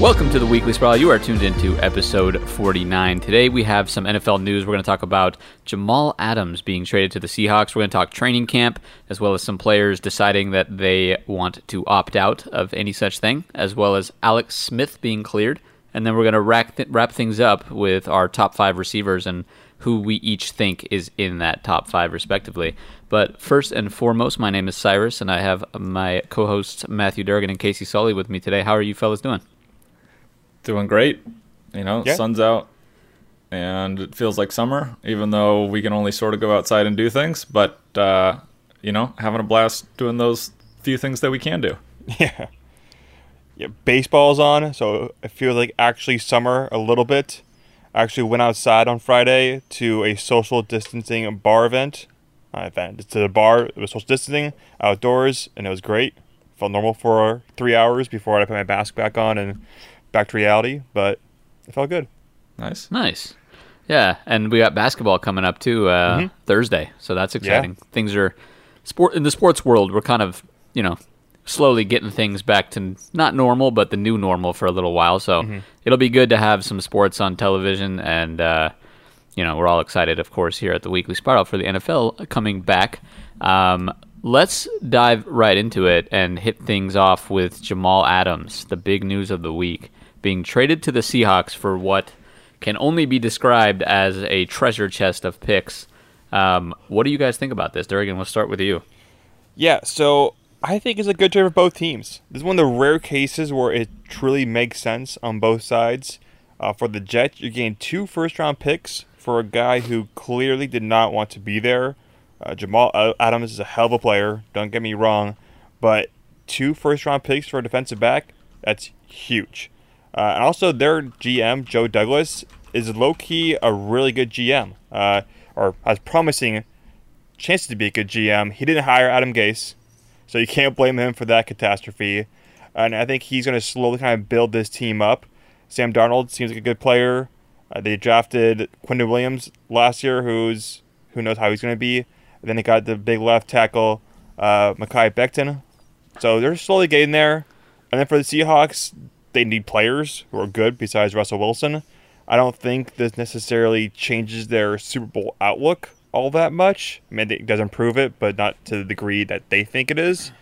Welcome to the Weekly Spiral. You are tuned into episode 49. Today we have some NFL news. We're going to talk about Jamal Adams being traded to the Seahawks. We're going to talk training camp, as well as some players deciding that they want to opt out of any such thing, as well as Alex Smith being cleared. And then we're going to wrap, th- wrap things up with our top five receivers and who we each think is in that top five, respectively. But first and foremost, my name is Cyrus, and I have my co hosts Matthew Durgan and Casey Sully with me today. How are you fellas doing? Doing great. You know, Yeah. sun's out and it feels like summer, even though we can only sort of go outside and do things. But, uh, you know, having a blast doing those few things that we can do. Yeah. Yeah, baseball's on, so it feels like actually summer a little bit. I actually went outside on Friday to a social distancing bar event. Not event. It's a bar. It was social distancing outdoors, and it was great. Felt normal for three hours before I put my mask back on and back to reality, but it felt good. Nice. Nice. Yeah, and we got basketball coming up too uh, Thursday, so that's exciting. Things are sport in the sports world. We're kind of you know slowly getting things back to not normal, but the new normal for a little while. So it'll be good to have some sports on television, and uh, you know we're all excited, of course, here at the Weekly Spiral for the NFL coming back. Um, let's dive right into it and hit things off with Jamal Adams, the big news of the week, being traded to the Seahawks for what can only be described as a treasure chest of picks. Um, what do you guys think about this, Durgan? We'll start with you. Yeah, so I think it's a good trade for both teams. This is one of the rare cases where it truly makes sense on both sides. Uh, for the Jets, you're getting two first round picks for a guy who clearly did not want to be there. Uh, Jamal Adams is a hell of a player, don't get me wrong, but two first round picks for a defensive back, that's huge. Uh, and also, their GM, Joe Douglas, is low key a really good GM, uh, or has promising chances to be a good GM. He didn't hire Adam Gase, so you can't blame him for that catastrophe. And I think he's going to slowly kind of build this team up. Sam Darnold seems like a good player. Uh, they drafted Quinnen Williams last year, who's who knows how he's going to be. And then they got the big left tackle, uh, Mekhi Becton. So they're slowly getting there. And then for the Seahawks, they need players who are good besides Russell Wilson. I don't think this necessarily changes their Super Bowl outlook all that much. I mean, it does improve it, but not to the degree that they think it is.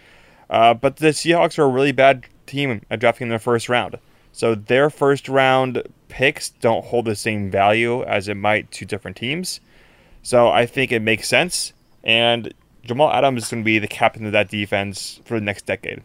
Uh, but the Seahawks are a really bad team at drafting in the first round. So their first round picks don't hold the same value as it might to different teams. So I think it makes sense. And Jamal Adams is going to be the captain of that defense for the next decade.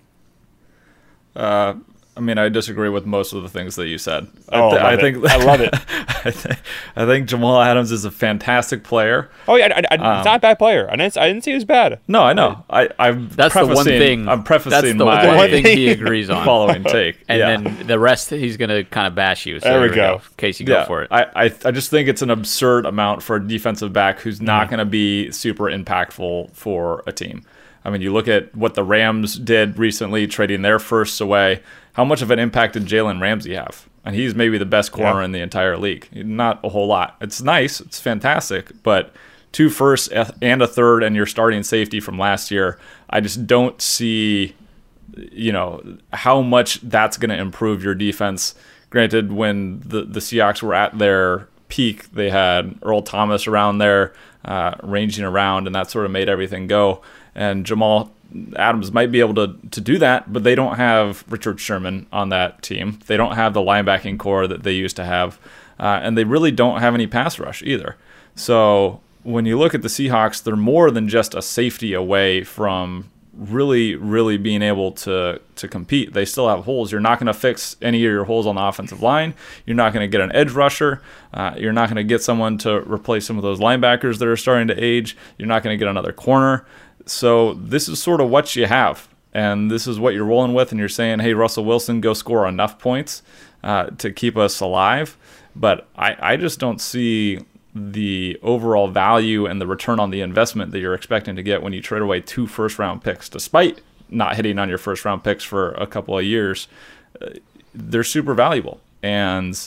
Uh, I mean, I disagree with most of the things that you said. Oh, I, I love it. I love it. I, think, I think Jamal Adams is a fantastic player. Oh yeah, I, I, I, it's not a bad player. I didn't. I didn't say he was bad. No, I know. I, I'm That's the one thing. I'm prefacing that's the my one thing he agrees on. following take. And yeah. then the rest, he's going to kind of bash you. So There we go. go. Casey, yeah, go for it. I, I I just think it's an absurd amount for a defensive back who's Mm-hmm. not going to be super impactful for a team. I mean, you look at what the Rams did recently, trading their firsts away. How much of an impact did Jalen Ramsey have? And he's maybe the best corner Yeah. in the entire league. Not a whole lot. It's nice, it's fantastic, but two firsts and a third, and your starting safety from last year. I just don't see you know how much that's going to improve your defense. Granted, when the the Seahawks were at their peak, they had Earl Thomas around there, uh, ranging around, and that sort of made everything go. And Jamal Adams might be able to to do that, but they don't have Richard Sherman on that team. They don't have the linebacking core that they used to have, uh, and they really don't have any pass rush either. So when you look at the Seahawks, they're more than just a safety away from really, really being able to to compete. They still have holes. You're not going to fix any of your holes on the offensive line. You're not going to get an edge rusher. Uh, you're not going to get someone to replace some of those linebackers that are starting to age. You're not going to get another corner. So this is sort of what you have, and this is what you're rolling with. And you're saying, "Hey, Russell Wilson, go score enough points uh, to keep us alive." But I, I just don't see the overall value and the return on the investment that you're expecting to get when you trade away two first round picks, despite not hitting on your first round picks for a couple of years. Uh, they're super valuable. And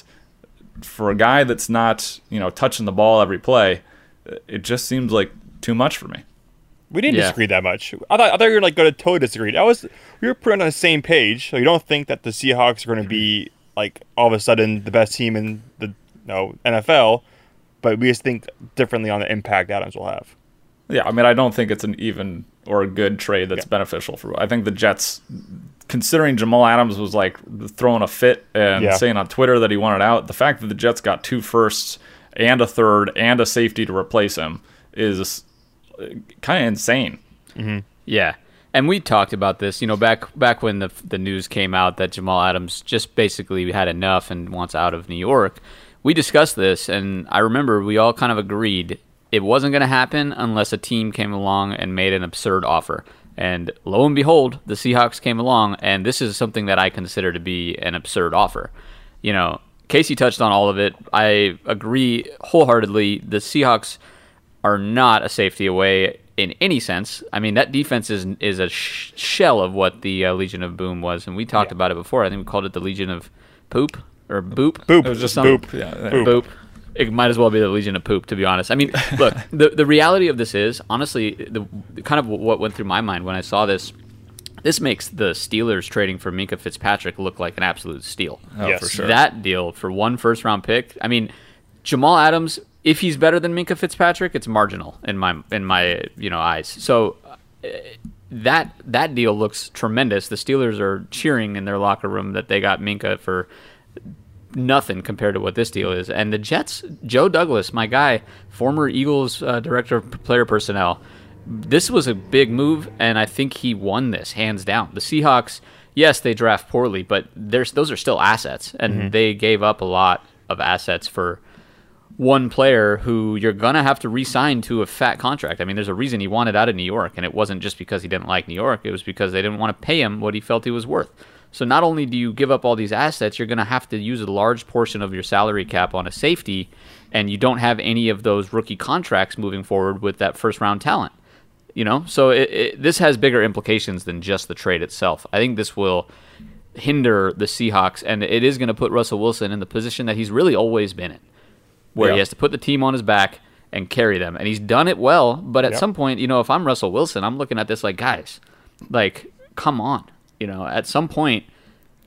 for a guy that's not, you know, touching the ball every play, it just seems like too much for me. We didn't Yeah. disagree that much. I thought I thought you were like going to totally disagree. I was we were pretty on the same page. So you don't think that the Seahawks are going to be like all of a sudden the best team in the you know, NFL, but we just think differently on the impact Adams will have. Yeah, I mean, I don't think it's an even or a good trade that's Yeah. beneficial for. I think the Jets, considering Jamal Adams was like throwing a fit and Yeah. saying on Twitter that he wanted out, the fact that the Jets got two firsts and a third and a safety to replace him is kind of insane. Mm-hmm. Yeah, and we talked about this, you know, back back when the the news came out that Jamal Adams just basically had enough and wants out of New York. We discussed this, and I remember we all kind of agreed it wasn't going to happen unless a team came along and made an absurd offer. And lo and behold, the Seahawks came along, and this is something that I consider to be an absurd offer. You know, Casey touched on all of it. I agree wholeheartedly. The Seahawks are not a safety away in any sense. I mean, that defense is is a sh- shell of what the uh, Legion of Boom was, and we talked about it before. I think we called it the Legion of Poop or Boop. Boop. It was just Some- boop. Yeah, Boop. Boop. It might as well be the Legion of Poop, to be honest. I mean, look, the the reality of this is, honestly, the kind of what went through my mind when I saw this. This makes the Steelers trading for Minkah Fitzpatrick look like an absolute steal. Oh, Yes. for sure. That deal for one first round pick. I mean, Jamal Adams, if he's better than Minkah Fitzpatrick, it's marginal in my in my you know eyes. So uh, that that deal looks tremendous. The Steelers are cheering in their locker room that they got Minkah for nothing compared to what this deal is. And the Jets, Joe Douglas, my guy, former Eagles uh, director of player personnel, this was a big move, and I think he won this hands down. The Seahawks, yes, they draft poorly, but there's those are still assets, and they gave up a lot of assets for one player who you're gonna have to re-sign to a fat contract. I mean, there's a reason he wanted out of New York, and it wasn't just because he didn't like New York. It was because they didn't want to pay him what he felt he was worth. So not only do you give up all these assets, you're gonna have to use a large portion of your salary cap on a safety, and you don't have any of those rookie contracts moving forward with that first round talent. You know, so it, it, this has bigger implications than just the trade itself. I think this will hinder the Seahawks, and it is going to put Russell Wilson in the position that he's really always been in, where he has to put the team on his back and carry them. And he's done it well, but at Yep. some point, you know, if I'm Russell Wilson, I'm looking at this like, guys, like, come on. You know, at some point,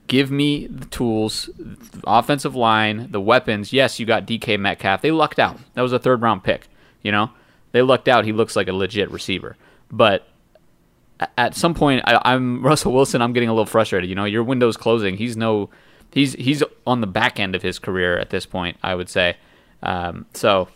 give me the tools, the offensive line, the weapons. Yes, you got DK Metcalf. They lucked out. That was a third round pick. You know, they lucked out. He looks like a legit receiver. But at some point, I, I'm Russell Wilson. I'm getting a little frustrated. You know, your window's closing. He's no, he's he's on the back end of his career at this point. I would say. Um, so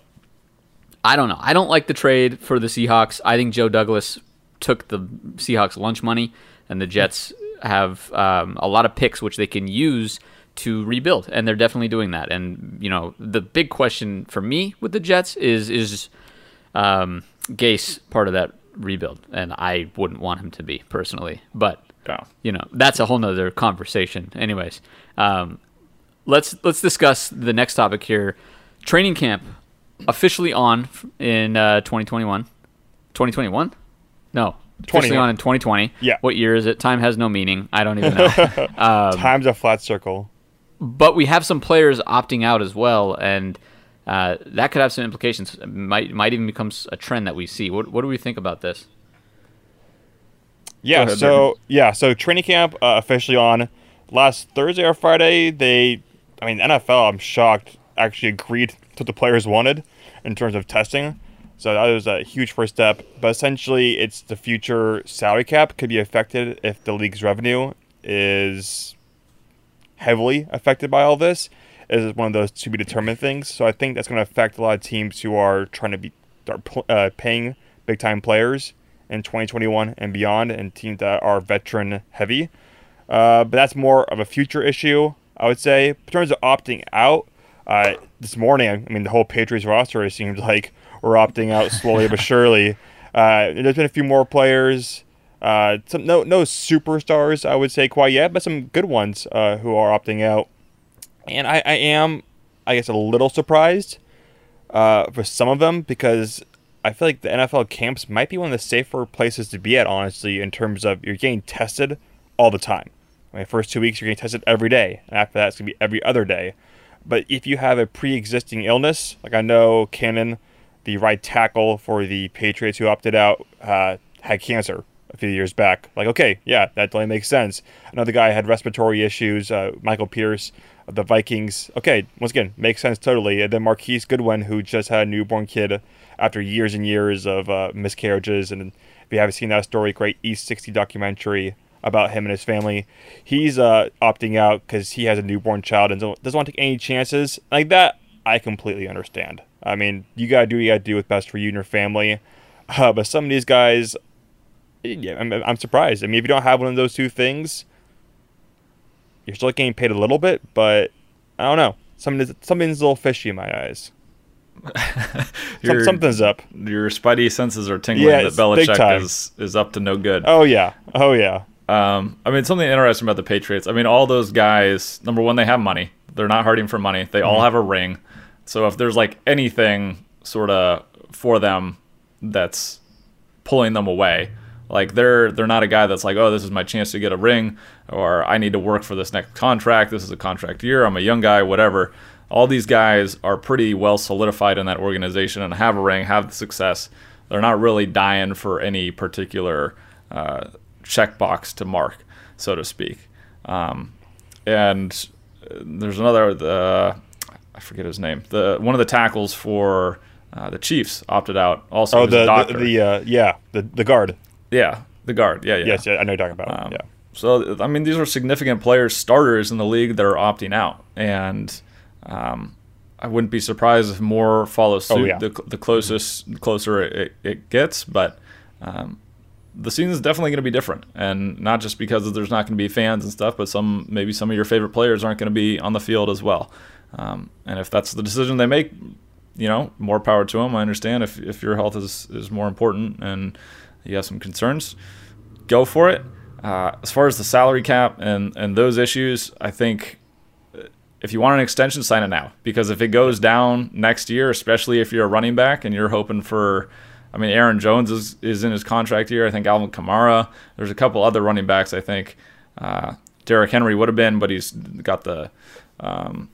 I don't know. I don't like the trade for the Seahawks. I think Joe Douglas took the Seahawks lunch money, and the Jets have um, a lot of picks which they can use to rebuild, and they're definitely doing that. And you know, the big question for me with the Jets is is um, Gase part of that rebuild, and I wouldn't want him to be personally, but No. you know that's a whole nother conversation. Anyways, um, let's let's discuss the next topic here. Training camp officially on in uh, 2021. 2021? No. Officially 21. on in 2020. Yeah. What year is it? Time has no meaning. I don't even know. Um, Time's a flat circle. but we have some players opting out as well, and uh, that could have some implications. It might might even become a trend that we see. What what do we think about this? Yeah, ahead, so yeah, so training camp uh, officially on last Thursday or Friday. They, I mean, NFL. I'm shocked. Actually agreed to what the players wanted in terms of testing. So that was a huge first step. But essentially, it's the future salary cap could be affected if the league's revenue is heavily affected by all this. Is one of those to be determined things. So I think that's going to affect a lot of teams who are trying to be uh, paying big time players in 2021 and beyond, and teams that are veteran heavy. Uh, but that's more of a future issue, I would say. In terms of opting out, uh, this morning, I mean, the whole Patriots roster seems like we're opting out slowly but surely. Uh, there's been a few more players. Uh, some no no superstars, I would say quite yet, but some good ones uh, who are opting out. And I, I am, I guess, a little surprised uh, for some of them because I feel like the NFL camps might be one of the safer places to be at, honestly, in terms of you're getting tested all the time. I mean, first two weeks you're getting tested every day, and after that it's gonna be every other day. But if you have a pre-existing illness, like I know Cannon, the right tackle for the Patriots who opted out, uh, had cancer a few years back. Like, okay, yeah, that totally makes sense. Another guy had respiratory issues, uh, Michael Pierce of the Vikings. Okay, once again, makes sense totally. And then Marquise Goodwin, who just had a newborn kid after years and years of uh, miscarriages. And if you haven't seen that story, great E:60 documentary about him and his family. He's uh, opting out because he has a newborn child and doesn't want to take any chances. Like that, I completely understand. I mean, you got to do what you got to do with best for you and your family. Uh, but some of these guys, yeah, I'm, I'm surprised. I mean, if you don't have one of those two things, you're still getting paid a little bit, but I don't know. Something's, something's a little fishy in my eyes. Some, something's up. Your spidey senses are tingling Yeah, that. Belichick is, is up to no good. Oh yeah. Oh yeah. Um, I mean, something interesting about the Patriots. I mean, all those guys. Number one, they have money. They're not hurting for money. They all have a ring. So if there's like anything sort of for them that's pulling them away, like they're they're not a guy that's like, oh, this is my chance to get a ring, or I need to work for this next contract. This is a contract year. I'm a young guy, whatever. All these guys are pretty well solidified in that organization and have a ring, have the success. They're not really dying for any particular uh, checkbox to mark, so to speak. Um, and uh, there's another, uh, I forget his name. The one of the tackles for uh, the Chiefs opted out. Also, Oh, the doctor. the, the uh, yeah the the guard. yeah, the guard. Yeah, yeah. Yes, yeah, I know you're talking about. Um, yeah. So I mean, these are significant players, starters in the league that are opting out, and um, I wouldn't be surprised if more follow suit. Oh, yeah. The, the closest, closer it, it gets, but um, the season is definitely going to be different, and not just because there's not going to be fans and stuff, but some maybe some of your favorite players aren't going to be on the field as well. Um, and if that's the decision they make, you know, more power to them. I understand if if your health is is more important and you have some concerns, go for it. Uh, as far as the salary cap and and those issues, I think uh, if you want an extension, sign it now because if it goes down next year, especially if you're a running back and you're hoping for, I mean, Aaron Jones is is in his contract year. I think Alvin Kamara. There's a couple other running backs. I think uh, Derrick Henry would have been, but he's got the um,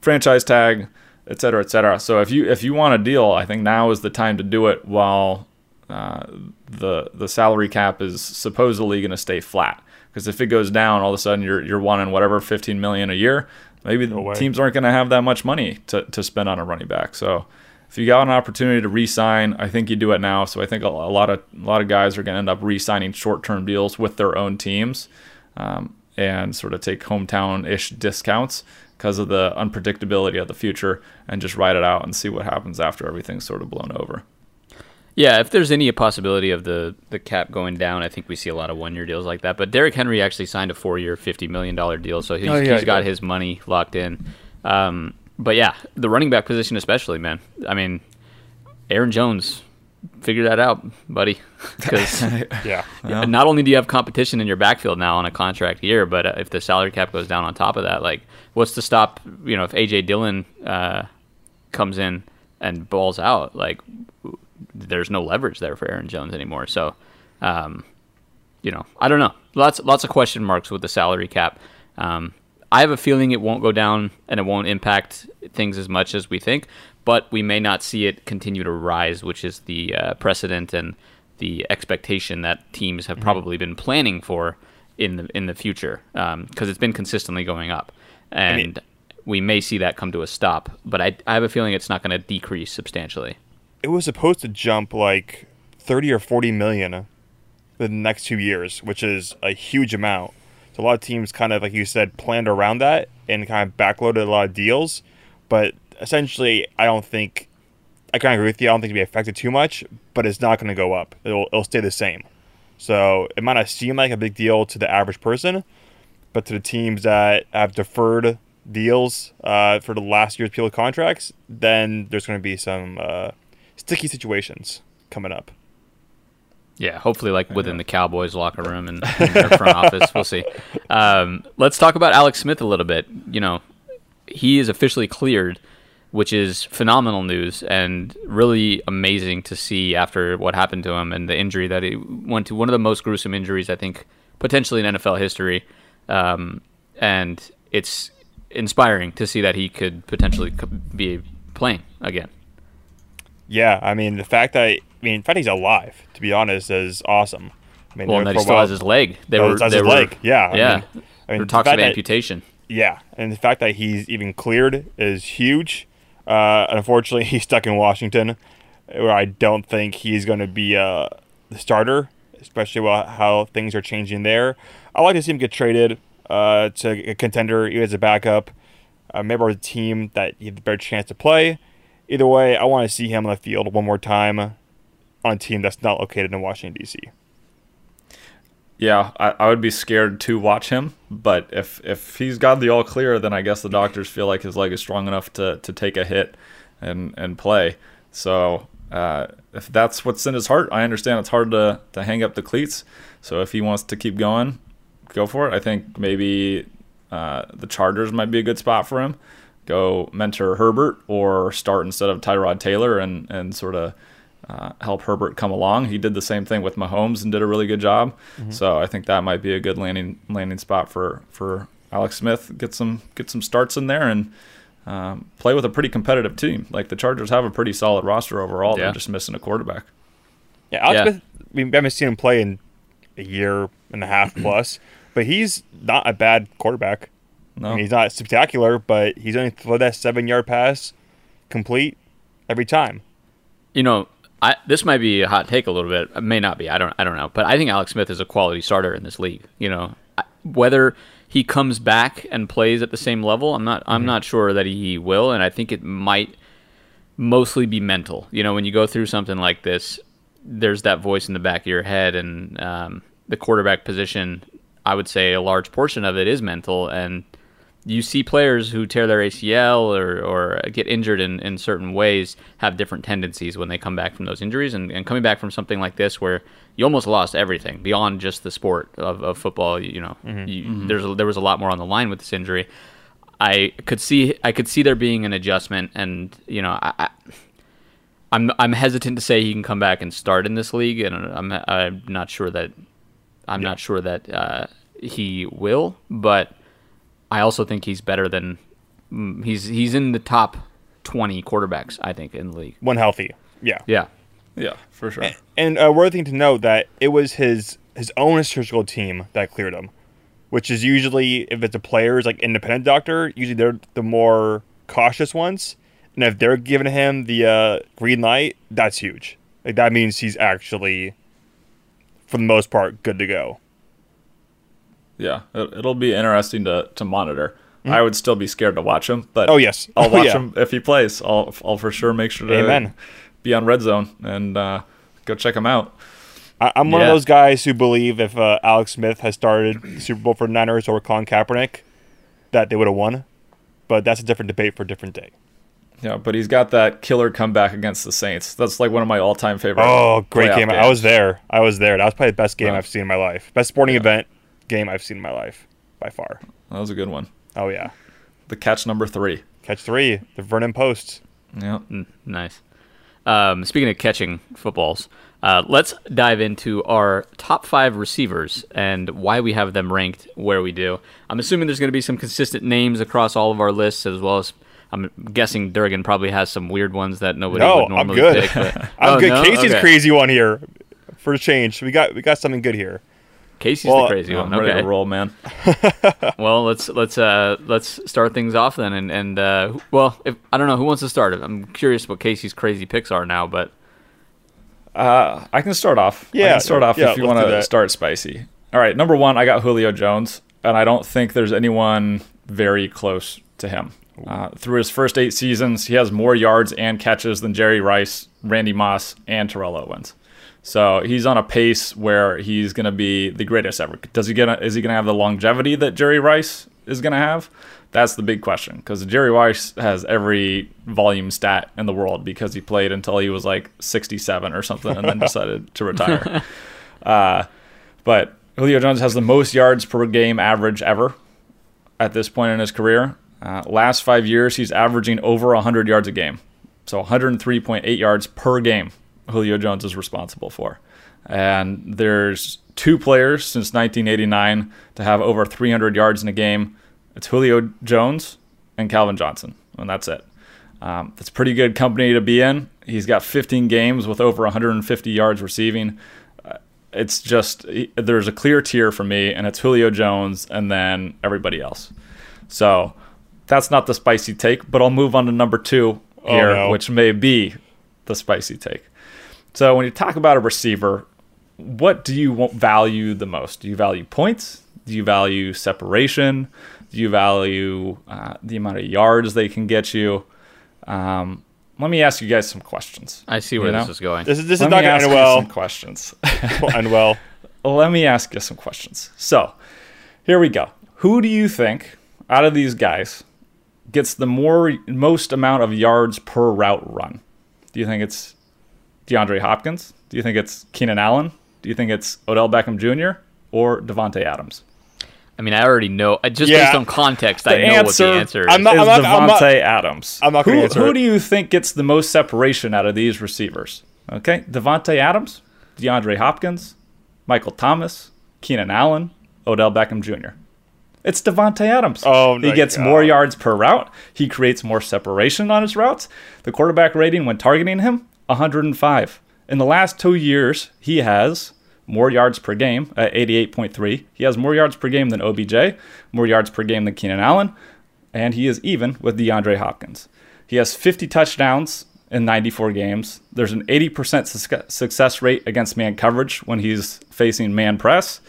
franchise tag, et cetera, et cetera. So if you if you want a deal, I think now is the time to do it while uh, the the salary cap is supposedly going to stay flat. Because if it goes down, all of a sudden you're you're wanting whatever 15 million a year. Maybe the teams aren't going to have that much money to, to spend on a running back. So if you got an opportunity to re-sign, I think you do it now. So I think a, a lot of a lot of guys are going to end up re-signing short-term deals with their own teams, um, and sort of take hometown-ish discounts because of the unpredictability of the future, and just ride it out and see what happens after everything's sort of blown over. Yeah, if there's any possibility of the, the cap going down, I think we see a lot of one year deals like that. But Derrick Henry actually signed a four year, $50 million deal, so he's, Oh, yeah, he's he got did. his money locked in. Um, but yeah, the running back position, especially, man. I mean, Aaron Jones, figure that out, buddy. Because Yeah. not only do you have competition in your backfield now on a contract year, but uh, if the salary cap goes down on top of that, like, what's to stop, you know, if AJ Dillon uh, comes in and balls out, like, there's no leverage there for Aaron Jones anymore. So, um, you know, I don't know. Lots lots of question marks with the salary cap. Um, I have a feeling it won't go down and it won't impact things as much as we think, but we may not see it continue to rise, which is the uh, precedent and the expectation that teams have probably been planning for in the in the future because it's been consistently going up, and mean- we may see that come to a stop. But I, I have a feeling it's not going to decrease substantially. It was supposed to jump like 30 or 40 million the next two years, which is a huge amount. So a lot of teams kind of, like you said, planned around that and kind of backloaded a lot of deals. But essentially, I don't think, I kind of agree with you. I don't think it'll be affected too much, but it's not going to go up. It'll, it'll stay the same. So it might not seem like a big deal to the average person, but to the teams that have deferred deals uh, for the last year's people contracts, then there's going to be some uh, sticky situations coming up. Yeah, hopefully, like within the Cowboys locker room and, and their front office, we'll see. Um, let's talk about Alex Smith a little bit. You know, he is officially cleared, which is phenomenal news and really amazing to see after what happened to him and the injury that he went to. One of the most gruesome injuries, I think, potentially in NFL history. um, and it's inspiring to see that he could potentially be playing again. Yeah, I mean the fact that I mean, the fact he's alive, to be honest, is awesome. I mean, well, and that he still has his leg. They were, they his were, leg. Yeah, yeah. I mean, I mean talks of amputation. That, yeah, and the fact that he's even cleared is huge. Uh, unfortunately, he's stuck in Washington, where I don't think he's going to be uh, the starter, especially while how things are changing there. I like to see him get traded uh, to a contender, either as a backup, uh, maybe a team that he have a better chance to play. Either way, I want to see him on the field one more time on a team that's not located in Washington D.C. Yeah, I, I would be scared to watch him, but if if he's got the all clear, then I guess the doctors feel like his leg is strong enough to, to take a hit and and play. So uh, if that's what's in his heart, I understand it's hard to to hang up the cleats. So if he wants to keep going, go for it. I think maybe uh, the Chargers might be a good spot for him. Go mentor Herbert or start instead of Tyrod Taylor and and sort of uh, help Herbert come along. He did the same thing with Mahomes and did a really good job. Mm-hmm. So I think that might be a good landing landing spot for for Alex Smith. Get some get some starts in there and um, play with a pretty competitive team. Like the Chargers have a pretty solid roster overall. Yeah. They're just missing a quarterback. Yeah, Alex yeah. Smith. We haven't seen him play in a year and a half plus, but he's not a bad quarterback. No, I mean, he's not spectacular, but he's only throw that seven yard pass complete every time. You know, I, this might be a hot take a little bit. It may not be. I don't. I don't know. But I think Alex Smith is a quality starter in this league. You know, whether he comes back and plays at the same level, I'm not. I'm mm-hmm. not sure that he will. And I think it might mostly be mental. You know, when you go through something like this, there's that voice in the back of your head, and um, the quarterback position. I would say a large portion of it is mental, and you see players who tear their ACL or, or get injured in, in certain ways have different tendencies when they come back from those injuries. And, and coming back from something like this where you almost lost everything beyond just the sport of, of football, you know, mm-hmm. You, mm-hmm. there's a, there was a lot more on the line with this injury. I could see I could see there being an adjustment, and you know, I, I I'm I'm hesitant to say he can come back and start in this league, and I'm I'm not sure that I'm yeah. not sure that uh, he will, but I also think he's better than mm, he's he's in the top twenty quarterbacks. I think in the league when healthy. Yeah. Yeah. Yeah, for sure. And, and uh, worthy thing to note that it was his his own surgical team that cleared him, which is usually if it's a player's like independent doctor, usually they're the more cautious ones, and if they're giving him the uh, green light, that's huge. Like that means he's actually, for the most part, good to go yeah, it'll be interesting to to monitor. Mm-hmm. I would still be scared to watch him, but oh yes, I'll watch yeah. him if he plays. I'll I'll for sure make sure to Amen. be on Red Zone and uh, go check him out. I, am one yeah. of those guys who believe if uh, Alex Smith has started Super Bowl for Niners or Colin Kaepernick, that they would have won. But that's a different debate for a different day. Yeah, but he's got that killer comeback against the Saints. That's like one of my all-time favorite. Oh, great game! Games. I was there. I was there. That was probably the best game yeah. I've seen in my life. Best sporting yeah. event game I've seen in my life by far. That was a good one. Oh yeah. The catch number three. Catch three. The Vernon Post. Yeah. Mm, nice. Um, speaking of catching footballs, uh, let's dive into our top five receivers and why we have them ranked where we do. I'm assuming there's going to be some consistent names across all of our lists, as well as I'm guessing Durgan probably has some weird ones that nobody no, would normally I'm good. pick. But, I'm oh, good. No? Casey's okay. crazy one here for a change. We got we got something good here. Casey's well, the crazy one. Okay, roll, man. well, let's let's uh let's start things off then, and and uh, well, if I don't know who wants to start it. I'm curious what Casey's crazy picks are now, but uh, I can start off. Yeah, I can start off yeah, if you want to start spicy. All right, number one, I got Julio Jones, and I don't think there's anyone very close to him. Uh, through his first eight seasons, he has more yards and catches than Jerry Rice, Randy Moss, and Terrell Owens. So he's on a pace where he's going to be the greatest ever. Does he get? A, is he going to have the longevity that Jerry Rice is going to have? That's the big question because Jerry Rice has every volume stat in the world because he played until he was like 67 or something and then decided to retire. Uh, but Julio Jones has the most yards per game average ever at this point in his career. Uh, last five years, he's averaging over 100 yards a game. So 103.8 yards per game Julio Jones is responsible for. And there's two players since 1989 to have over 300 yards in a game. It's Julio Jones and Calvin Johnson, and that's it. Um, that's pretty good company to be in. He's got 15 games with over 150 yards receiving. Uh, it's just there's a clear tier for me, and it's Julio Jones and then everybody else. So that's not the spicy take, but I'll move on to number two here, oh, no. which may be the spicy take. So when you talk about a receiver, what do you value the most? Do you value points? Do you value separation? Do you value uh, the amount of yards they can get you? Um, let me ask you guys some questions. I see where this is going. This is this is not going to end well. Some questions. end well. Let me ask you some questions. So, here we go. Who do you think out of these guys gets the more most amount of yards per route run? Do you think it's DeAndre Hopkins? Do you think it's Keenan Allen? Do you think it's Odell Beckham Jr. or Davante Adams? I mean, I already know. Just yeah. based on context, the I know answer, what the answer is. I'm not, I'm not, Davante Adams. I'm not going to answer Who it. do you think gets the most separation out of these receivers? Okay, Davante Adams, DeAndre Hopkins, Michael Thomas, Keenan Allen, Odell Beckham Jr. It's Davante Adams. Oh, he gets God. more yards per route. He creates more separation on his routes. The quarterback rating when targeting him, 105. In the last two years, he has more yards per game at 88.3. He has more yards per game than OBJ, more yards per game than Keenan Allen, and he is even with DeAndre Hopkins. He has 50 touchdowns in 94 games. There's an 80% success rate against man coverage when he's facing man press.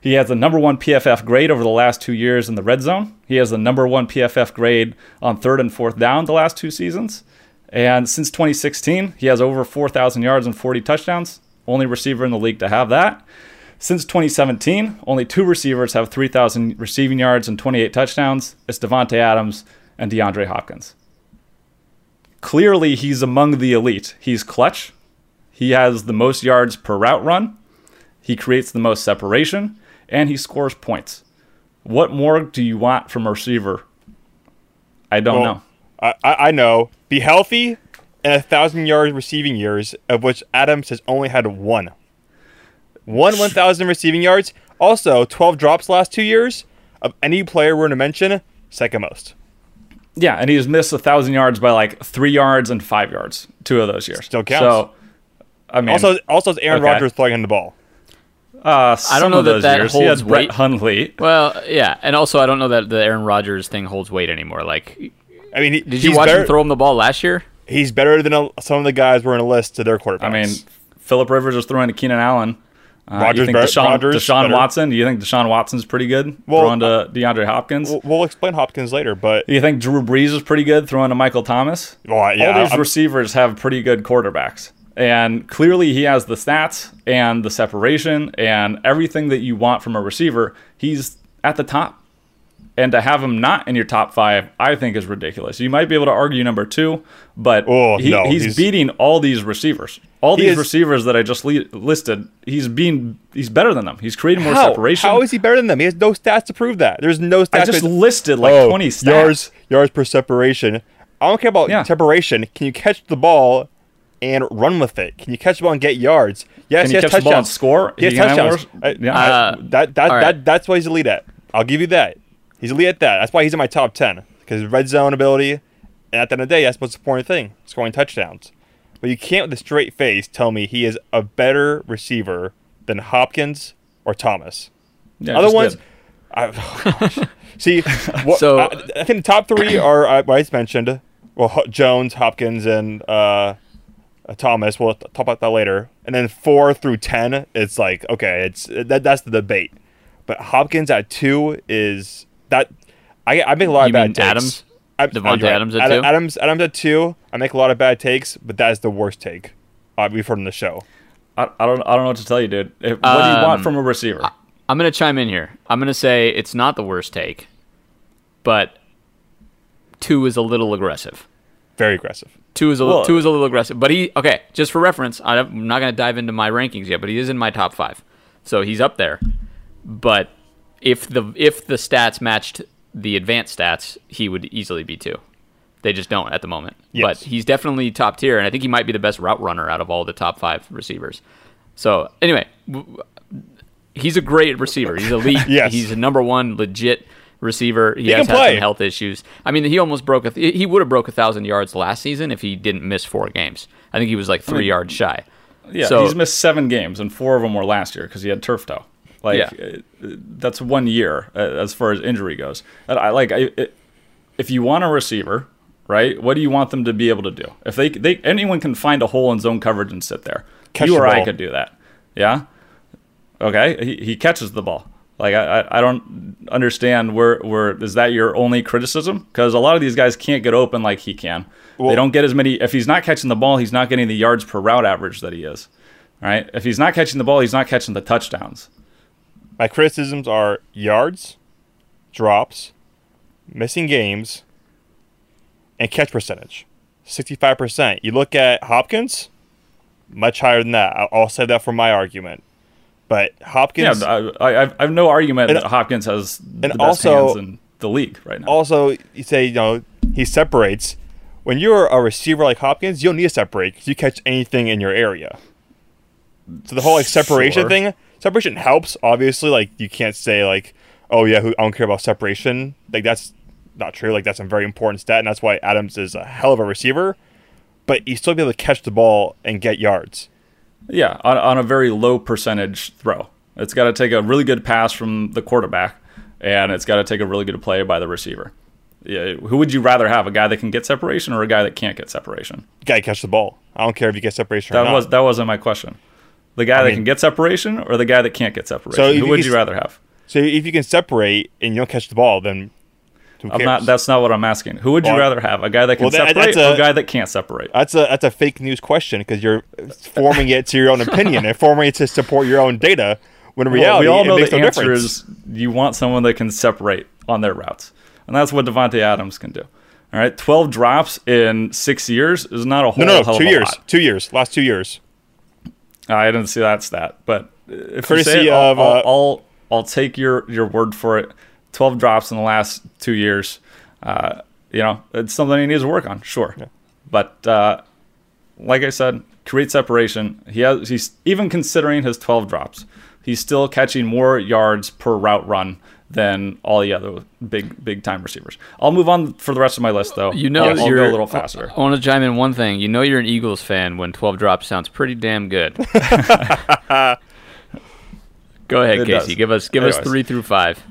He has the number one PFF grade over the last two years in the red zone. He has the number one PFF grade on third and fourth down the last two seasons. And since 2016, he has over 4,000 yards and 40 touchdowns only receiver in the league to have that. Since 2017, only two receivers have 3,000 receiving yards and 28 touchdowns. It's Davante Adams and DeAndre Hopkins. Clearly, he's among the elite. He's clutch. He has the most yards per route run. He creates the most separation, and he scores points. What more do you want from a receiver? I don't well, know. I, I know. Be healthy, and a thousand yard receiving years, of which Adams has only had one. One 1,000 receiving yards. Also, 12 drops last two years. Of any player we're going to mention, second most. Yeah, and he's missed a thousand yards by like three yards and five yards, two of those years. Still counts. So, I mean, also, also, Aaron okay. Rodgers throwing the ball. Uh, I don't know that that years. holds weight. Brett Hundley. Well, yeah, and also I don't know that the Aaron Rodgers thing holds weight anymore. Like, I mean, he, did you watch better, him throw him the ball last year? he's better than a, some of the guys were in a list to their quarterbacks. I mean, Philip Rivers was throwing to Keenan Allen. Uh, Rodgers, you think Deshaun, Rodgers Deshaun Watson? Do you think Deshaun Watson's pretty good well, throwing to DeAndre Hopkins? We'll, we'll, explain Hopkins later, but do you think Drew Brees is pretty good throwing to Michael Thomas? Well, yeah, All these I'm, receivers have pretty good quarterbacks, and clearly he has the stats and the separation and everything that you want from a receiver. He's at the top and to have him not in your top five, I think is ridiculous. You might be able to argue number two, but oh, he, no, he's, he's, beating all these receivers. All these is, receivers that I just li- listed, he's being he's better than them. He's creating more how? separation. How is he better than them? He has no stats to prove that. There's no stats. I just listed like oh, 20 stats. Yards, yards per separation. I don't care about yeah. separation. Can you catch the ball and run with it? Can you catch the ball and get yards? Yes, Can you catch touchdowns. the ball and score? He has touchdowns. Uh, yeah. Uh, that that, right. that that's why he's elite at. I'll give you that. He's elite at that. That's why he's in my top 10. Because red zone ability, and at the end of the day, that's the most important thing scoring touchdowns. But you can't, with a straight face, tell me he is a better receiver than Hopkins or Thomas. Yeah, Other ones, I, see, what, so I, I, think the top three are uh, what I just mentioned. Well, Jones, Hopkins, and uh, uh, Thomas. We'll talk about that later. And then four through ten, it's like okay, it's that that's the debate. But Hopkins at two is that I I make a lot you of bad takes. Adams? I, Davante Adams at two. Adams Adams at two. I make a lot of bad takes, but that is the worst take uh, we've heard on the show. I, I, don't I don't know what to tell you, dude. If, what um, do you want um, from a receiver? I, I'm gonna chime in here. I'm gonna say it's not the worst take, but two is a little aggressive. Very aggressive. Two is a well, two is a little aggressive, but he okay. Just for reference, I'm not gonna dive into my rankings yet, but he is in my top five, so he's up there. But if the if the stats matched the advanced stats, he would easily be two. They just don't at the moment. Yes. But he's definitely top tier, and I think he might be the best route runner out of all the top five receivers. So anyway, he's a great receiver. He's elite. Yes. He's a number one legit receiver. He, He has had play. some health issues. I mean, he almost broke a. Th- he would have broke a thousand yards last season if he didn't miss four games. I think he was like three yards shy. Yeah, So- he's missed seven games, and four of them were last year because he had turf toe. Like Yeah. uh, that's one year uh, as far as injury goes. And I like I, it, if you want a receiver, right? What do you want them to be able to do? If they they anyone can find a hole in zone coverage and sit there, Catch you the or I could do that. Yeah. Okay, he, he catches the ball. Like I, I, don't understand where where is that your only criticism? Because a lot of these guys can't get open like he can. they don't get as many. If he's not catching the ball, he's not getting the yards per route average that he is. Right? If he's not catching the ball, he's not catching the touchdowns. My criticisms are yards, drops, missing games, and catch percentage. 65%. You look at Hopkins, much higher than that. I'll- I'll say that for my argument. But Hopkins I, I, I've- I have no argument And- that Hopkins has the best also- hands in the league right now. also, you say, you know, he separates. When you're a receiver like Hopkins, you don't need to separate because you catch anything in your area. So the whole like separation Sure. thing, separation helps. Obviously, like you can't say like, oh yeah, who, I don't care about separation. Like that's not true. Like that's a very important stat, and that's why Adams is a hell of a receiver. But you still be able to catch the ball and get yards. Yeah, on, on a very low percentage throw. It's got to take a really good pass from the quarterback, and it's got to take a really good play by the receiver. Yeah, who would you rather have? A guy that can get separation or a guy that can't get separation? Guy catch the ball. I don't care if you get separation or That not. was that wasn't my question. The guy that mean- can get separation or the guy that can't get separation? So who you would can you rather have? so if you can separate and you don't catch the ball, then I'm not. That's not what I'm asking. Who would you Well, rather have? A guy that can well, that- separate or a- guy that can't separate? That's a that's a fake news question because you're forming it to your own opinion and forming it to support your own data. When in Well, we all know the no answer difference. is you want someone that can separate on their routes, and that's what Davante Adams can do. All right, twelve drops in six years is not a whole lot. no, no, two years, lot. two years, last two years. I didn't see that stat, but if Courtesy you say it, I'll, uh, I'll, I'll I'll take your your word for it. Twelve drops in the last two years. Uh, you know, it's something he needs to work on, sure. But uh, like I said, create separation. He has he's even considering his twelve drops. He's still catching more yards per route run than all the other big big time receivers. I'll move on for the rest of my list though. You know, I'll, I'll you're go a little faster. I want to chime in one thing. You know, you're an Eagles fan when 12 drops sounds pretty damn good. Go ahead, It Casey. does. Give us give us three through five.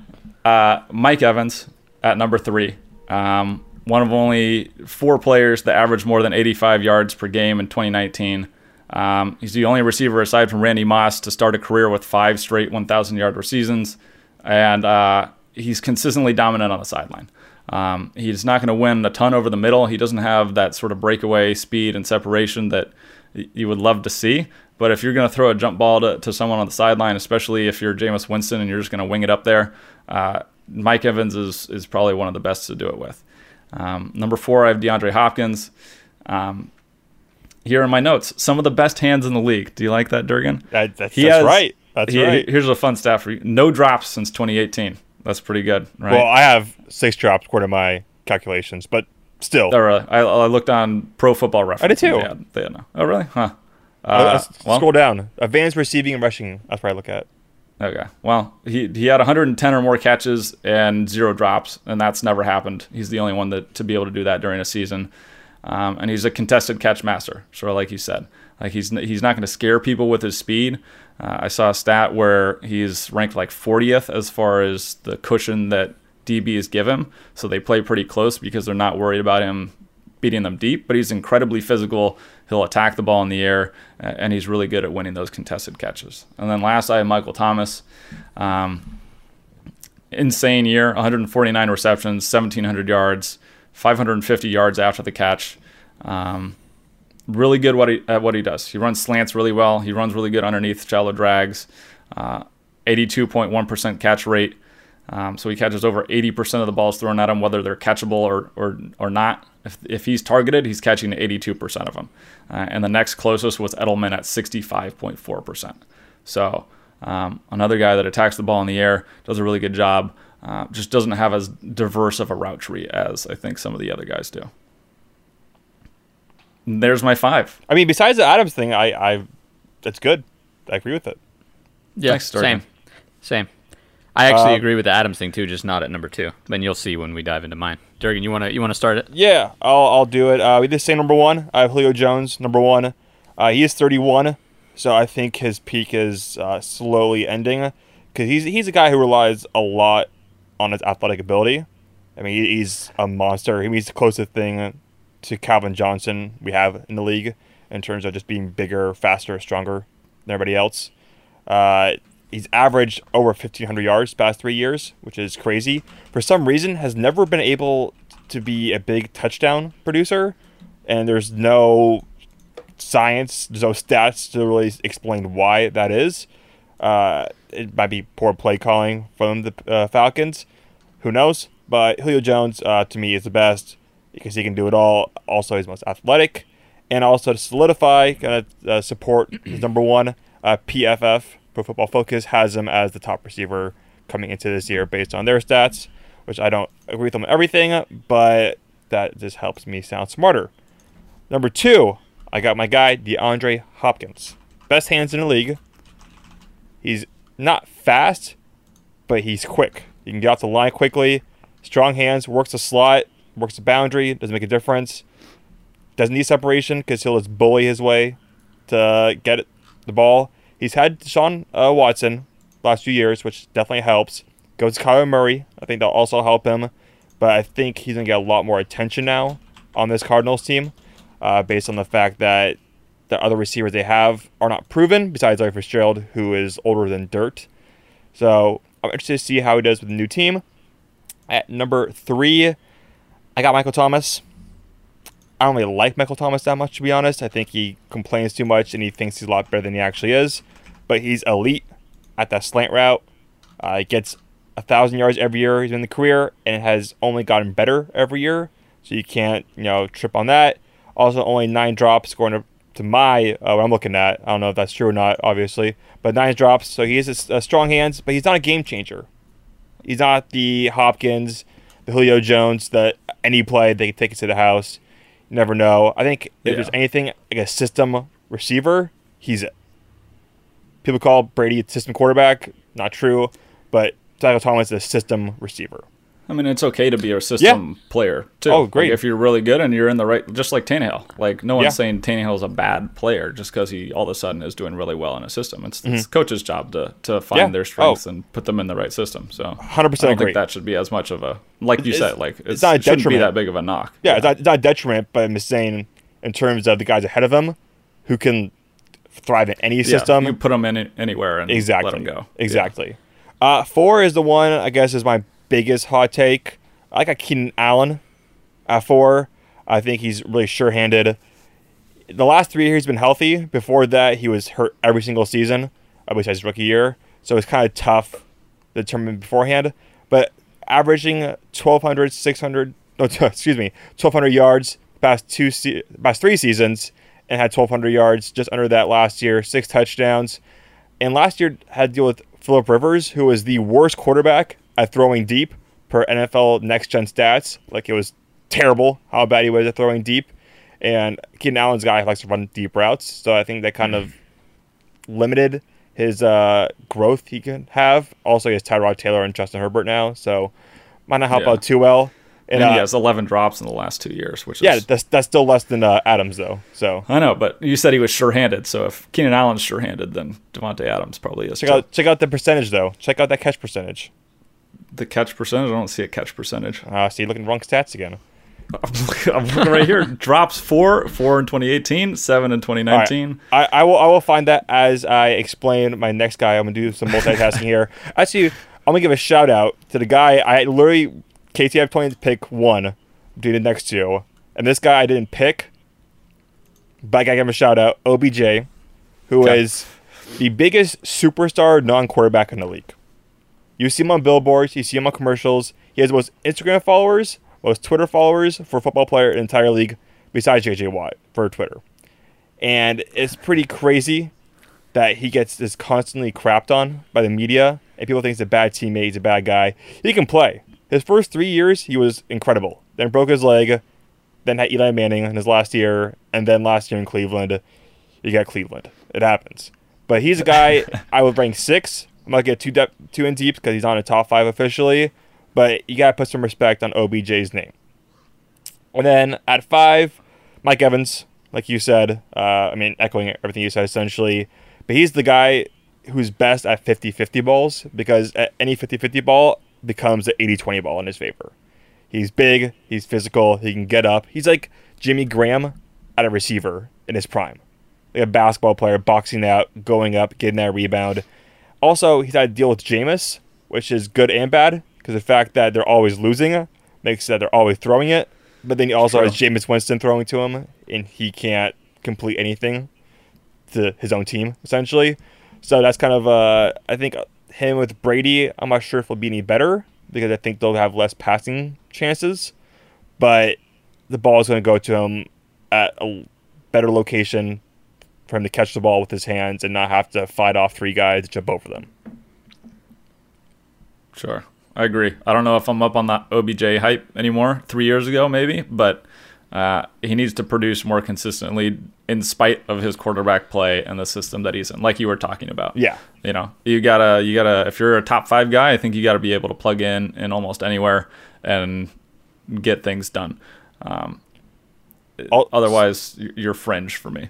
Uh, Mike Evans at number three. Um, one of only four players that averaged more than 85 yards per game in 2019. Um, he's the only receiver aside from Randy Moss to start a career with five straight 1,000 yard seasons, and uh, he's consistently dominant on the sideline. Um, he's not going to win a ton over the middle. He doesn't have that sort of breakaway speed and separation that you would love to see. But if you're going to throw a jump ball to, to someone on the sideline, especially if you're Jameis Winston and you're just going to wing it up there, uh, Mike Evans is, is probably one of the best to do it with. Um, number four, I have DeAndre Hopkins. Um, here are my notes, some of the best hands in the league. Do you like that, Durgan? That, that's He that's has- right. That's he- right. Here's a fun stat for you: no drops since 2018. That's pretty good, right? Well, I have six drops according to my calculations, but still, Oh, really? I, I looked on Pro Football Reference. I did too. They had, they had no. Oh, really? Huh. Uh, Uh, well, scroll down. Advanced receiving and rushing. That's what I look at. okay. Well, he he had 110 or more catches and zero drops, and that's never happened. He's the only one that to be able to do that during a season. Um, and he's a contested catch master, sort of like you said. Like he's he's not going to scare people with his speed. Uh, I saw a stat where he's ranked like 40th as far as the cushion that DBs give him. So they play pretty close because they're not worried about him beating them deep. But he's incredibly physical. He'll attack the ball in the air, and he's really good at winning those contested catches. And then last, I have Michael Thomas. Um, insane year 149 receptions 1700 yards 550 yards after the catch um, really good what he, at what he does. He runs slants really well. He runs really good underneath shallow drags uh, 82.1% catch rate. Um, so he catches over 80% of the balls thrown at him whether they're catchable or, or, or not. If, if he's targeted he's catching 82% of them uh, and the next closest was edelman at 65.4% so um, another guy that attacks the ball in the air does a really good job. Uh, just doesn't have as diverse of a route tree as I think some of the other guys do. And there's my five. I mean, besides the Adams thing, I, I, that's good. I agree with it. Yeah, Thanks, Durgan. same. Same. I actually Uh, agree with the Adams thing too, just not at number two. And you'll see when we dive into mine. Durgan, you wanna you wanna start it? Yeah, I'll, I'll do it. Uh, we did say number one. I have Julio Jones, number one. Uh, he is 31, so I think his peak is uh, slowly ending because he's he's a guy who relies a lot on his athletic ability. I mean, he's a monster. He's the closest thing to Calvin Johnson we have in the league in terms of just being bigger, faster, stronger than everybody else. Uh, he's averaged over 1,500 yards past three years, which is crazy. For some reason, has never been able to be a big touchdown producer, and there's no science, there's no stats to really explain why that is. Uh, it might be poor play calling from the uh, Falcons. Who knows? But Julio Jones, uh, to me, is the best because he can do it all. Also, he's most athletic. And also to solidify, kind of uh, support his number one, uh, PFF, Pro Football Focus, has him as the top receiver coming into this year based on their stats, which I don't agree with them on everything, but that just helps me sound smarter. Number two, I got my guy, DeAndre Hopkins. Best hands in the league. He's not fast, but he's quick. You can get off the line quickly. Strong hands, works the slot, works the boundary, doesn't make a difference. Doesn't need separation because he'll just bully his way to get the ball. He's had Sean uh, Watson last few years, which definitely helps. Goes to Kyler Murray. I think that'll also help him. But I think he's going to get a lot more attention now on this Cardinals team uh, based on the fact that the other receivers they have are not proven, besides Larry Fitzgerald, who is older than dirt. So I'm interested to see how he does with the new team. At number three, I got Michael Thomas. I don't really like Michael Thomas that much, to be honest. I think he complains too much and he thinks he's a lot better than he actually is. But he's elite at that slant route. Uh, he gets a thousand yards every year he's in the career, and it has only gotten better every year. So you can't, you know, trip on that. Also, only nine drops going to, to my uh, what I'm looking at. I don't know if that's true or not, obviously, but nine drops. So he has a, a strong hands, but he's not a game changer. He's not the Hopkins, the Julio Jones that any play they can take it to the house. You never know. I think if Yeah. there's anything like a system receiver, he's it. People call Brady a system quarterback. Not true, but Michael Thomas is a system receiver. I mean, it's okay to be a system player too. Oh, Like, great. if you're really good and you're in the right, just like Tannehill. Like no one's Yeah. saying Tannehill's a bad player just because he all of a sudden is doing really well in a system. It's, it's the coach's job to to find Mm-hmm. Yeah. their strengths Oh. and put them in the right system. So 100% I don't agree. think that should be as much of a like you It's- said. Like it's it's, not a it shouldn't be detriment. that big of a knock. Yeah, It's, not, it's not a detriment, but I'm just saying in terms of the guys ahead of him who can thrive in any Yeah, system. you put them in anywhere and exactly. let them go. Exactly. Uh, four is the one I guess is my biggest hot take. I got Keenan Allen at four. I think he's really sure-handed. The last three years he's been healthy. Before that, he was hurt every single season, besides his rookie year. So it's kind of tough to determine beforehand. But averaging 1,200, 600, no, excuse me, 1,200 yards past two, se- past three seasons, and had 1,200 yards just under that last year, six touchdowns. And last year had to deal with Philip Rivers, who was the worst quarterback at throwing deep per NFL Next Gen stats. Like it was terrible how bad he was at throwing deep. And Keenan Allen's guy likes to run deep routes, so I think that kind of limited his uh, growth he can have. Also, he has Tyrod Taylor and Justin Herbert now, so might not help Yeah. out too well. And, And uh, he has 11 drops in the last two years, which is yeah, that's that's still less than uh, Adams though. So I know, but you said he was sure-handed. So if Keenan Allen's sure-handed, then Davante Adams probably is. check too. out check out the percentage though. Check out that catch percentage. The catch percentage. I don't see a catch percentage. Uh, see, looking wrong stats again. I'm looking, right here. Drops four, four in 2018, seven in 2019. I, I will I will find that as I explain my next guy. I'm gonna do some multitasking here. Actually, I'm gonna give a shout out to the guy I literally KTF plans to pick one between the next two, and this guy I didn't pick, but I gotta give him a shout out. OBJ, who is Okay. the biggest superstar non-quarterback in the league. You see him on billboards, you see him on commercials. He has the most Instagram followers, most Twitter followers for a football player in the entire league, besides JJ Watt for Twitter. And it's pretty crazy that he gets this constantly crapped on by the media, and people think he's a bad teammate, he's a bad guy. He can play. His first three years, he was incredible. Then broke his leg, then had Eli Manning in his last year, and then last year in Cleveland, you got Cleveland. It happens. But he's a guy I would rank six I'm gonna get too de- too in deep because he's on a top five officially, but you gotta put some respect on OBJ's name. And then at five, Mike Evans, like you said, uh, I mean, echoing everything you said essentially, but he's the guy who's best at 50-50 balls because any 50-50 ball becomes an 80-20 ball in his favor. He's big, he's physical, he can get up. He's like Jimmy Graham at a receiver in his prime. Like a basketball player boxing out, going up, getting that rebound. Also, he's had to deal with Jameis, which is good and bad because the fact that they're always losing makes that they're always throwing it. But then he also True. has Jameis Winston throwing to him, and he can't complete anything to his own team essentially. So that's kind of uh, I think him with Brady. I'm not sure if it'll be any better because I think they'll have less passing chances, but the ball is going to go to him at a better location for him to catch the ball with his hands and not have to fight off three guys to jump over them. Sure. I agree. I don't know if I'm up on that OBJ hype anymore. Three years ago, maybe, but uh, he needs to produce more consistently in spite of his quarterback play and the system that he's in, like you were talking about. Yeah. You know, you gotta, you gotta. If you're a top five guy, I think you gotta be able to plug in in almost anywhere and get things done. Um, otherwise, you're fringe for me.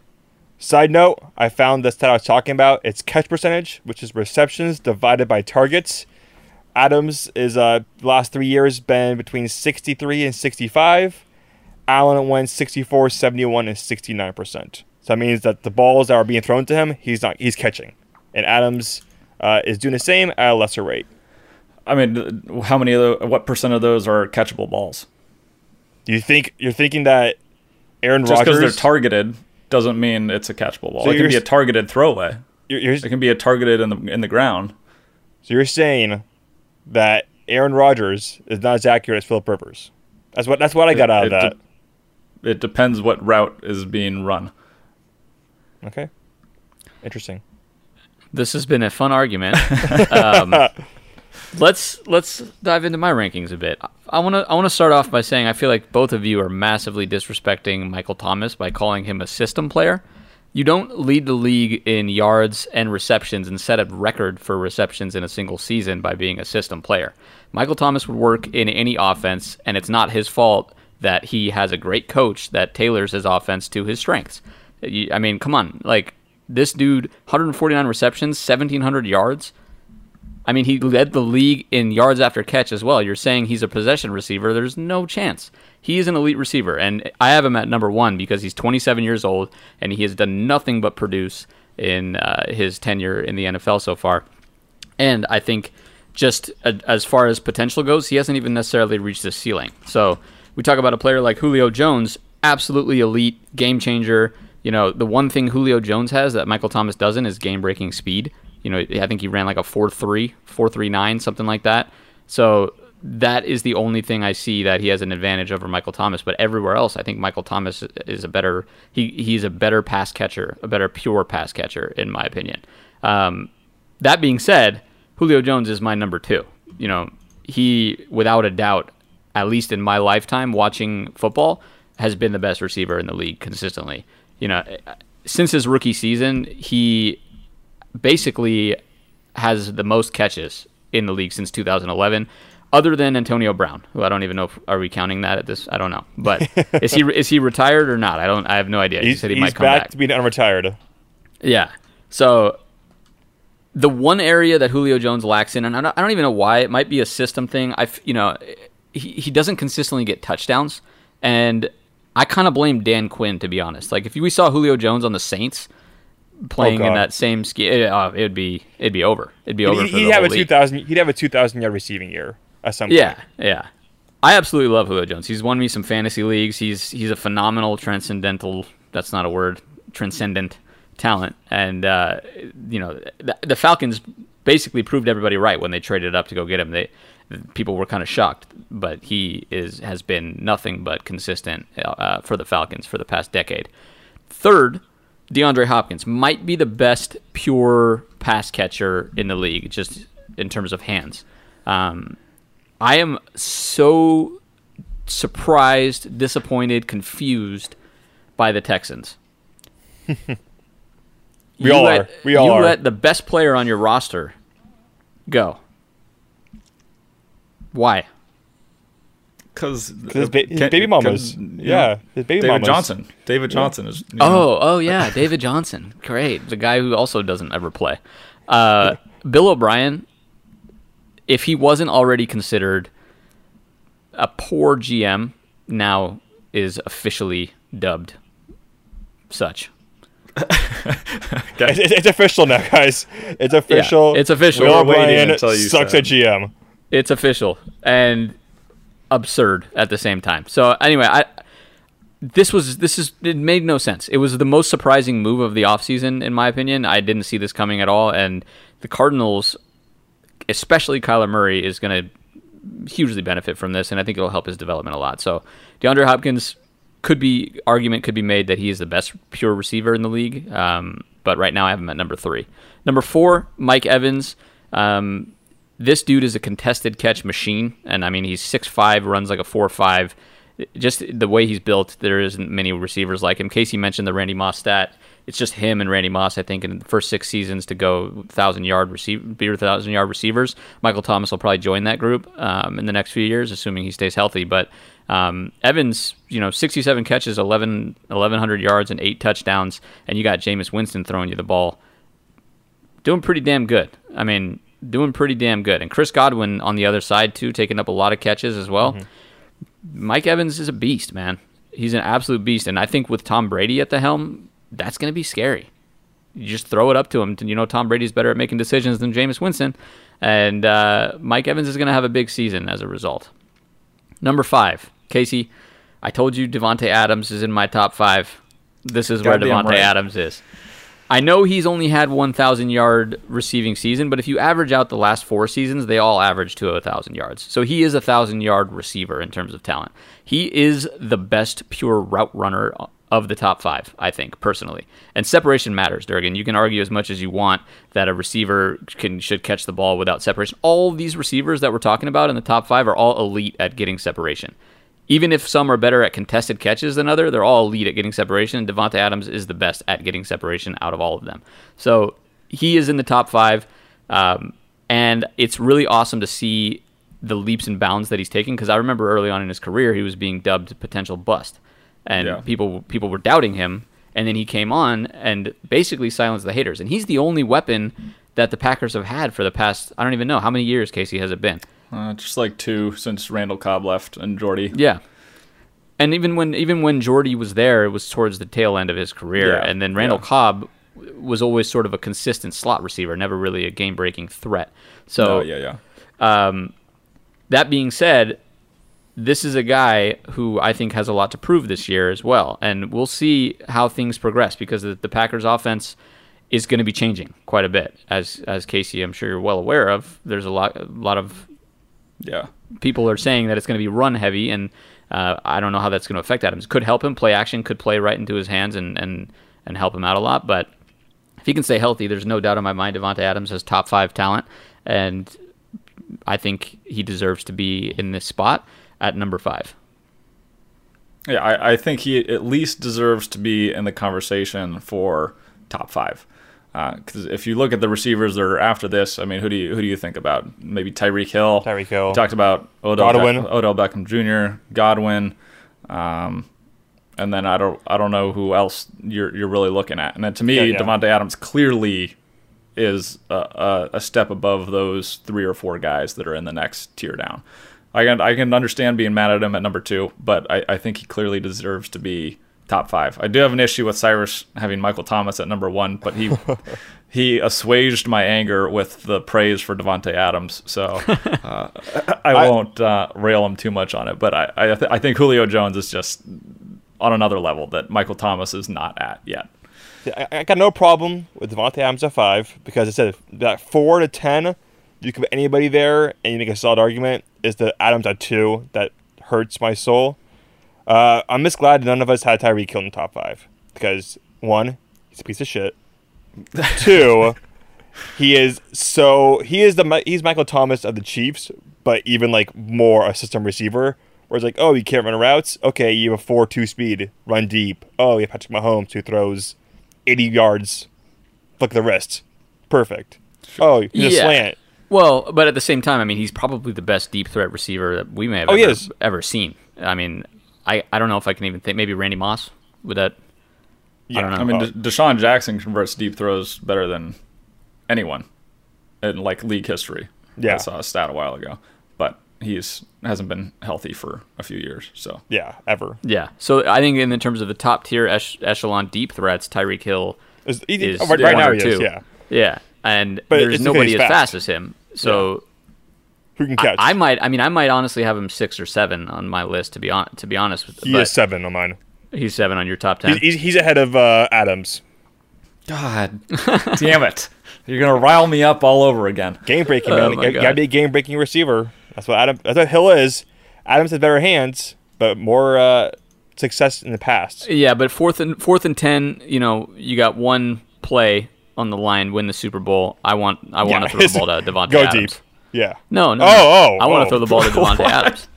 Side note, I found this stat I was talking about. It's catch percentage, which is receptions divided by targets. Adams is uh last three years been between 63 and 65. Allen went 64, 71, and 69 percent. So that means that the balls that are being thrown to him, he's not he's catching, and Adams uh, is doing the same at a lesser rate. I mean, how many of the, what percent of those are catchable balls? Do you think you're thinking that Aaron Rodgers? Just because they're targeted doesn't mean it's a catchable ball. So it can be a targeted throwaway. you're, you're, It can be a targeted in the in the ground. so you're saying that Aaron Rodgers is not as accurate as Philip Rivers. That's what that's what I got out of It- it that. de- it depends what route is being run. Okay. Interesting. This has been a fun argument. um, let's let's dive into my rankings a bit. I want to I want to start off by saying I feel like both of you are massively disrespecting Michael Thomas by calling him a system player. You don't lead the league in yards and receptions and set a record for receptions in a single season by being a system player. Michael Thomas would work in any offense, and it's not his fault that he has a great coach that tailors his offense to his strengths. I mean, come on, like this dude, 149 receptions, 1700 yards. I mean, he led the league in yards after catch as well. You're saying he's a possession receiver. There's no chance. He is an elite receiver, and I have him at number one because he's 27 years old and he has done nothing but produce in uh, his tenure in the NFL so far. And I think just a, as far as potential goes, he hasn't even necessarily reached the ceiling. So we talk about a player like Julio Jones, absolutely elite, game changer. You know, the one thing Julio Jones has that Michael Thomas doesn't is game breaking speed. You know, I think he ran like a 4 3, 4 3 9, something like that. So that is the only thing I see that he has an advantage over Michael Thomas. But everywhere else, I think Michael Thomas is a better he he's a better pass catcher, a better pure pass catcher, in my opinion. Um, that being said, Julio Jones is my number two. You know, he without a doubt, at least in my lifetime watching football, has been the best receiver in the league consistently. You know, since his rookie season, he basically has the most catches in the league since 2011 other than Antonio Brown, who I don't even know if are we counting that at this I don't know. But is he is he retired or not? I don't I have no idea. He said he might come back, back. to being unretired. Yeah. So the one area that Julio Jones lacks in, and I don't, I don't even know why, it might be a system thing. I, you know, he, he doesn't consistently get touchdowns, and I kind of blame Dan Quinn to be honest. Like if we saw Julio Jones on the Saints playing Oh, in that same scheme, it, uh, it'd be it'd be over. It'd be over. He'd, for he'd the have a two thousand. He'd have a two thousand yard receiving year at some Yeah, point. yeah. I absolutely love Julio Jones. He's won me some fantasy leagues. He's he's a phenomenal transcendental. That's not a word. Transcendent talent, and uh, you know the, the Falcons basically proved everybody right when they traded up to go get him. They people were kind of shocked, but he is has been nothing but consistent uh, for the Falcons for the past decade. Third, DeAndre Hopkins might be the best pure pass catcher in the league, just in terms of hands. Um, I am so surprised, disappointed, confused by the Texans. We all let, are. We all you are. let the best player on your roster Go. Why? Because his, ba- his baby mamas. Yeah, his baby David mamas. Johnson. David Johnson is. you know, Oh, oh yeah, David Johnson. Great. The guy who also doesn't ever play. Uh, Bill O'Brien, if he wasn't already considered a poor GM, now is officially dubbed such. It's, it's- it's official now, guys. It's official. it's official. Bill O'Brien until you sucks said. at GM. It's official and absurd at the same time. So anyway, I this was this is it made no sense. It was the most surprising move of the offseason in my opinion. I didn't see this coming at all and the Cardinals especially Kyler Murray is going to hugely benefit from this and I think it'll help his development a lot. So DeAndre Hopkins could be argument could be made that he is the best pure receiver in the league. Um, but right now I have him at number three. Number four, Mike Evans. Um, this dude is a contested catch machine, and I mean he's six five, runs like a four five. Just the way he's built, there isn't many receivers like him. Casey mentioned the Randy Moss stat. It's just him and Randy Moss, I think, in the first six seasons to go thousand yard receive, be thousand yard receivers. Michael Thomas will probably join that group um, in the next few years, assuming he stays healthy. But um, Evans, you know, 67 catches, 11, 1,100 yards, and eight touchdowns, and you got Jameis Winston throwing you the ball doing pretty damn good. I mean, doing pretty damn good. And Chris Godwin on the other side too, taking up a lot of catches as well. Mike Evans is a beast, man. He's an absolute beast, and I think with Tom Brady at the helm, that's going to be scary. You just throw it up to him. You know, Tom Brady's better at making decisions than Jameis Winston, and uh, Mike Evans is going to have a big season as a result. Number five, Casey. I told you Davante Adams is in my top five. This is where Davante right. Adams is. I know he's only had 1,000 yard receiving season, but if you average out the last four seasons, they all average to 1,000 yards. So he is a 1,000 yard receiver in terms of talent. He is the best pure route runner of the top five, I think, personally. And separation matters, Durgan. You can argue as much as you want that a receiver can should catch the ball without separation. All these receivers that we're talking about in the top five are all elite at getting separation. Even if some are better at contested catches than other, they're all elite at getting separation. And Davante Adams is the best at getting separation out of all of them. So he is in the top five, um, and it's really awesome to see the leaps and bounds that he's taking. Because I remember early on in his career, he was being dubbed potential bust, and Yeah. people people were doubting him. And then he came on and basically silenced the haters. And he's the only weapon that the Packers have had for the past I don't even know how many years. Casey has it been? Uh, just like two since Randall Cobb left and Jordy. Yeah. And even when even when Jordy was there, it was towards the tail end of his career. Yeah, And then Randall yeah. Cobb was always sort of a consistent slot receiver, never really a game breaking threat. So Oh yeah, yeah. um, that being said, this is a guy who I think has a lot to prove this year as well, and we'll see how things progress because the, the Packers' offense is going to be changing quite a bit, as as Casey, I'm sure you're well aware of. There's a lot a lot of Yeah. people are saying that it's going to be run heavy, and uh, I don't know how that's going to affect Adams. Could help him play action, could play right into his hands and and and help him out a lot. But if he can stay healthy, there's no doubt in my mind Davante Adams has top five talent, and I think he deserves to be in this spot at number five. Yeah, I, I think he at least deserves to be in the conversation for top five. Because if you look at the receivers that are after this, I mean, who do you who do you think about? Maybe Tyreek Hill. Tyreek Hill. We talked about Odell, Godwin. Beck- Odell Beckham Jr., Godwin, um, and then I don't I don't know who else you're you're really looking at. And then to me, Yeah, yeah. Davante Adams clearly is a, a, a step above those three or four guys that are in the next tier down. I can I can understand being mad at him at number two, but I, I think he clearly deserves to be top five. I do have an issue with Cyrus having Michael Thomas at number one, but he he assuaged my anger with the praise for Davante Adams, so uh, I won't uh, rail him too much on it. But I I, th- I think Julio Jones is just on another level that Michael Thomas is not at yet. I, I got no problem with Davante Adams at five because I said that four to ten, you can put anybody there and you make a solid argument. Is the Adams at two that hurts my soul? Uh, I'm just glad none of us had Tyreek Hill in the top five because one, he's a piece of shit. Two, he is so he is the he's Michael Thomas of the Chiefs, but even like more a system receiver. Where it's like, oh, you can't run routes. Okay, you have a four-two speed, run deep. Oh, you have Patrick Mahomes who throws 80 yards, Look at the wrist. Perfect. Oh, you just Yeah. slant. Well, but at the same time, I mean, he's probably the best deep threat receiver that we may have Oh, ever, ever seen. I mean, I, I don't know if I can even think. Maybe Randy Moss would that. Yeah, don't know. I mean, uh, De- DeSean Jackson converts deep throws better than anyone in like league history. Yeah. I saw a stat a while ago, but he's hasn't been healthy for a few years. So yeah, ever. Yeah. So I think in terms of the top tier ech- echelon deep threats, Tyreek Hill Is, he- is oh, right, one right now or he two. is. Yeah, Yeah, and But there's nobody as fast. fast as him. So who can I, catch? I might. I mean, I might honestly have him six or seven on my list. To be on, to be honest, with he but is seven on mine. he's seven on your top ten. He's, he's, he's ahead of uh, Adams. God damn it, you're gonna rile me up all over again. Game breaking, Oh man. my You gotta be a game breaking receiver. That's what Adam. That's what Hill is. Adams has better hands, but more uh, success in the past. Yeah, but fourth and fourth and ten, you know, you got one play on the line, win the Super Bowl. I want I want Yeah, to throw the ball to Davante Go Adams. deep. Yeah. No, no. Oh, no. oh, I want oh. to throw the ball to Davante Adams.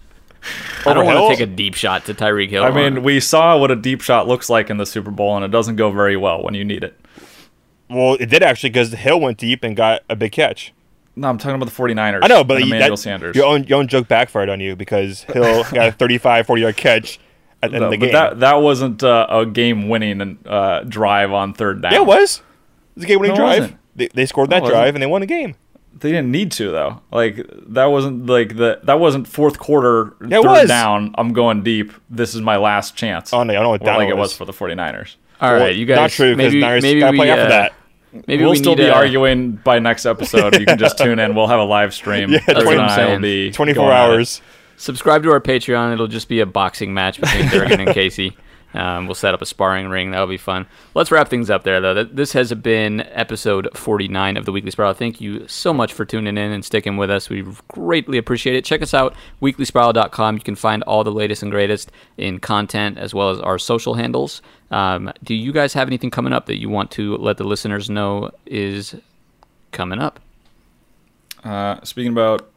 I don't want to take a deep shot to Tyreek Hill. I mean, we saw what a deep shot looks like in the Super Bowl, and it doesn't go very well when you need it. Well, it did actually because Hill went deep and got a big catch. No, I'm talking about the 49ers. I know, but and you- Emmanuel that, Sanders. your own your own joke backfired on you because Hill got a 35, 40 yard catch at the end of the but game. that that wasn't uh, a game-winning uh, drive on third down. yeah, it was. It was a game winning No, drive. They, they scored that it wasn't. drive and they won the game. They didn't need to though. Like that wasn't like the that wasn't fourth quarter it third was. down. I'm going deep. This is my last chance. Oh, no, I don't know what Or like it it was was. for the 49ers. all right, Well, you guys. not true because maybe, Niners maybe got to we, play after uh, that. Maybe we'll we still be a- arguing by next episode. You can just tune in. We'll have a live stream. Yeah, that's what I'm saying. be 24 going at it. hours. Subscribe to our Patreon. It'll just be a boxing match between Durgan and Casey. Um, we'll set up a sparring ring. That'll be fun. Let's wrap things up there, though. This has been episode 49 of the Weekly Spiral. Thank you so much for tuning in and sticking with us. We greatly appreciate it. Check us out, weeklyspiral.com. You can find all the latest and greatest in content as well as our social handles. Um, do you guys have anything coming up that you want to let the listeners know is coming up? Uh, speaking about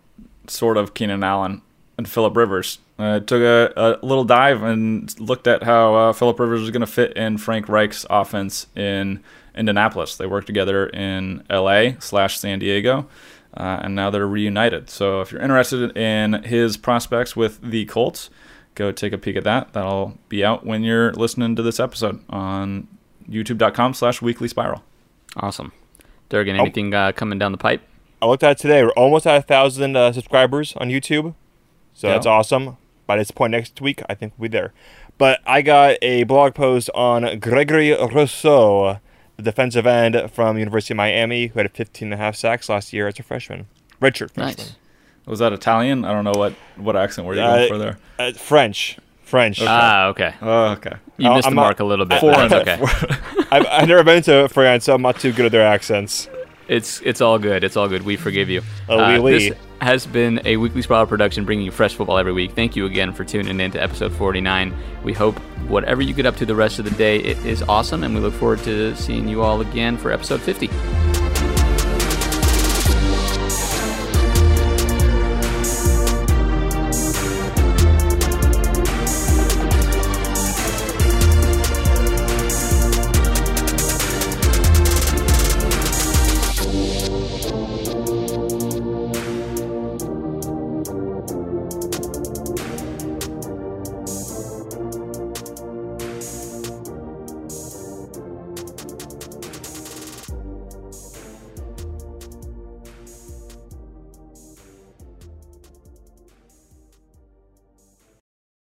sort of Keenan Allen and Philip Rivers, I took a, a little dive and looked at how uh, Philip Rivers was going to fit in Frank Reich's offense in Indianapolis. They worked together in L.A. slash San Diego, uh, and now they're reunited. So if you're interested in his prospects with the Colts, go take a peek at that. That'll be out when you're listening to this episode on youtube.com slash weekly spiral. Awesome. Durgan, Oh. anything uh, coming down the pipe? I looked at it today. We're almost at a thousand uh, subscribers on YouTube, so Yeah. that's awesome. By this point next week, I think we'll be there. But I got a blog post on Gregory Rousseau, the defensive end from University of Miami, who had 15 and a half sacks last year as a freshman. Redshirt freshman. Nice. Was that Italian? I don't know what, what accent were you Uh, going for there. Uh, French. French. Ah, okay. Oh, okay. You missed I'm the not- mark a little bit. but Foreign. That's okay. I've, I've never been to France, so I'm not too good at their accents. It's it's all good. It's all good. We forgive you. Oh, Uh, oui, this oui. Has been a weekly Spiral production, bringing you fresh football every week. Thank you again for tuning in to episode 49. We hope whatever you get up to the rest of the day, it is awesome, and we look forward to seeing you all again for episode 50.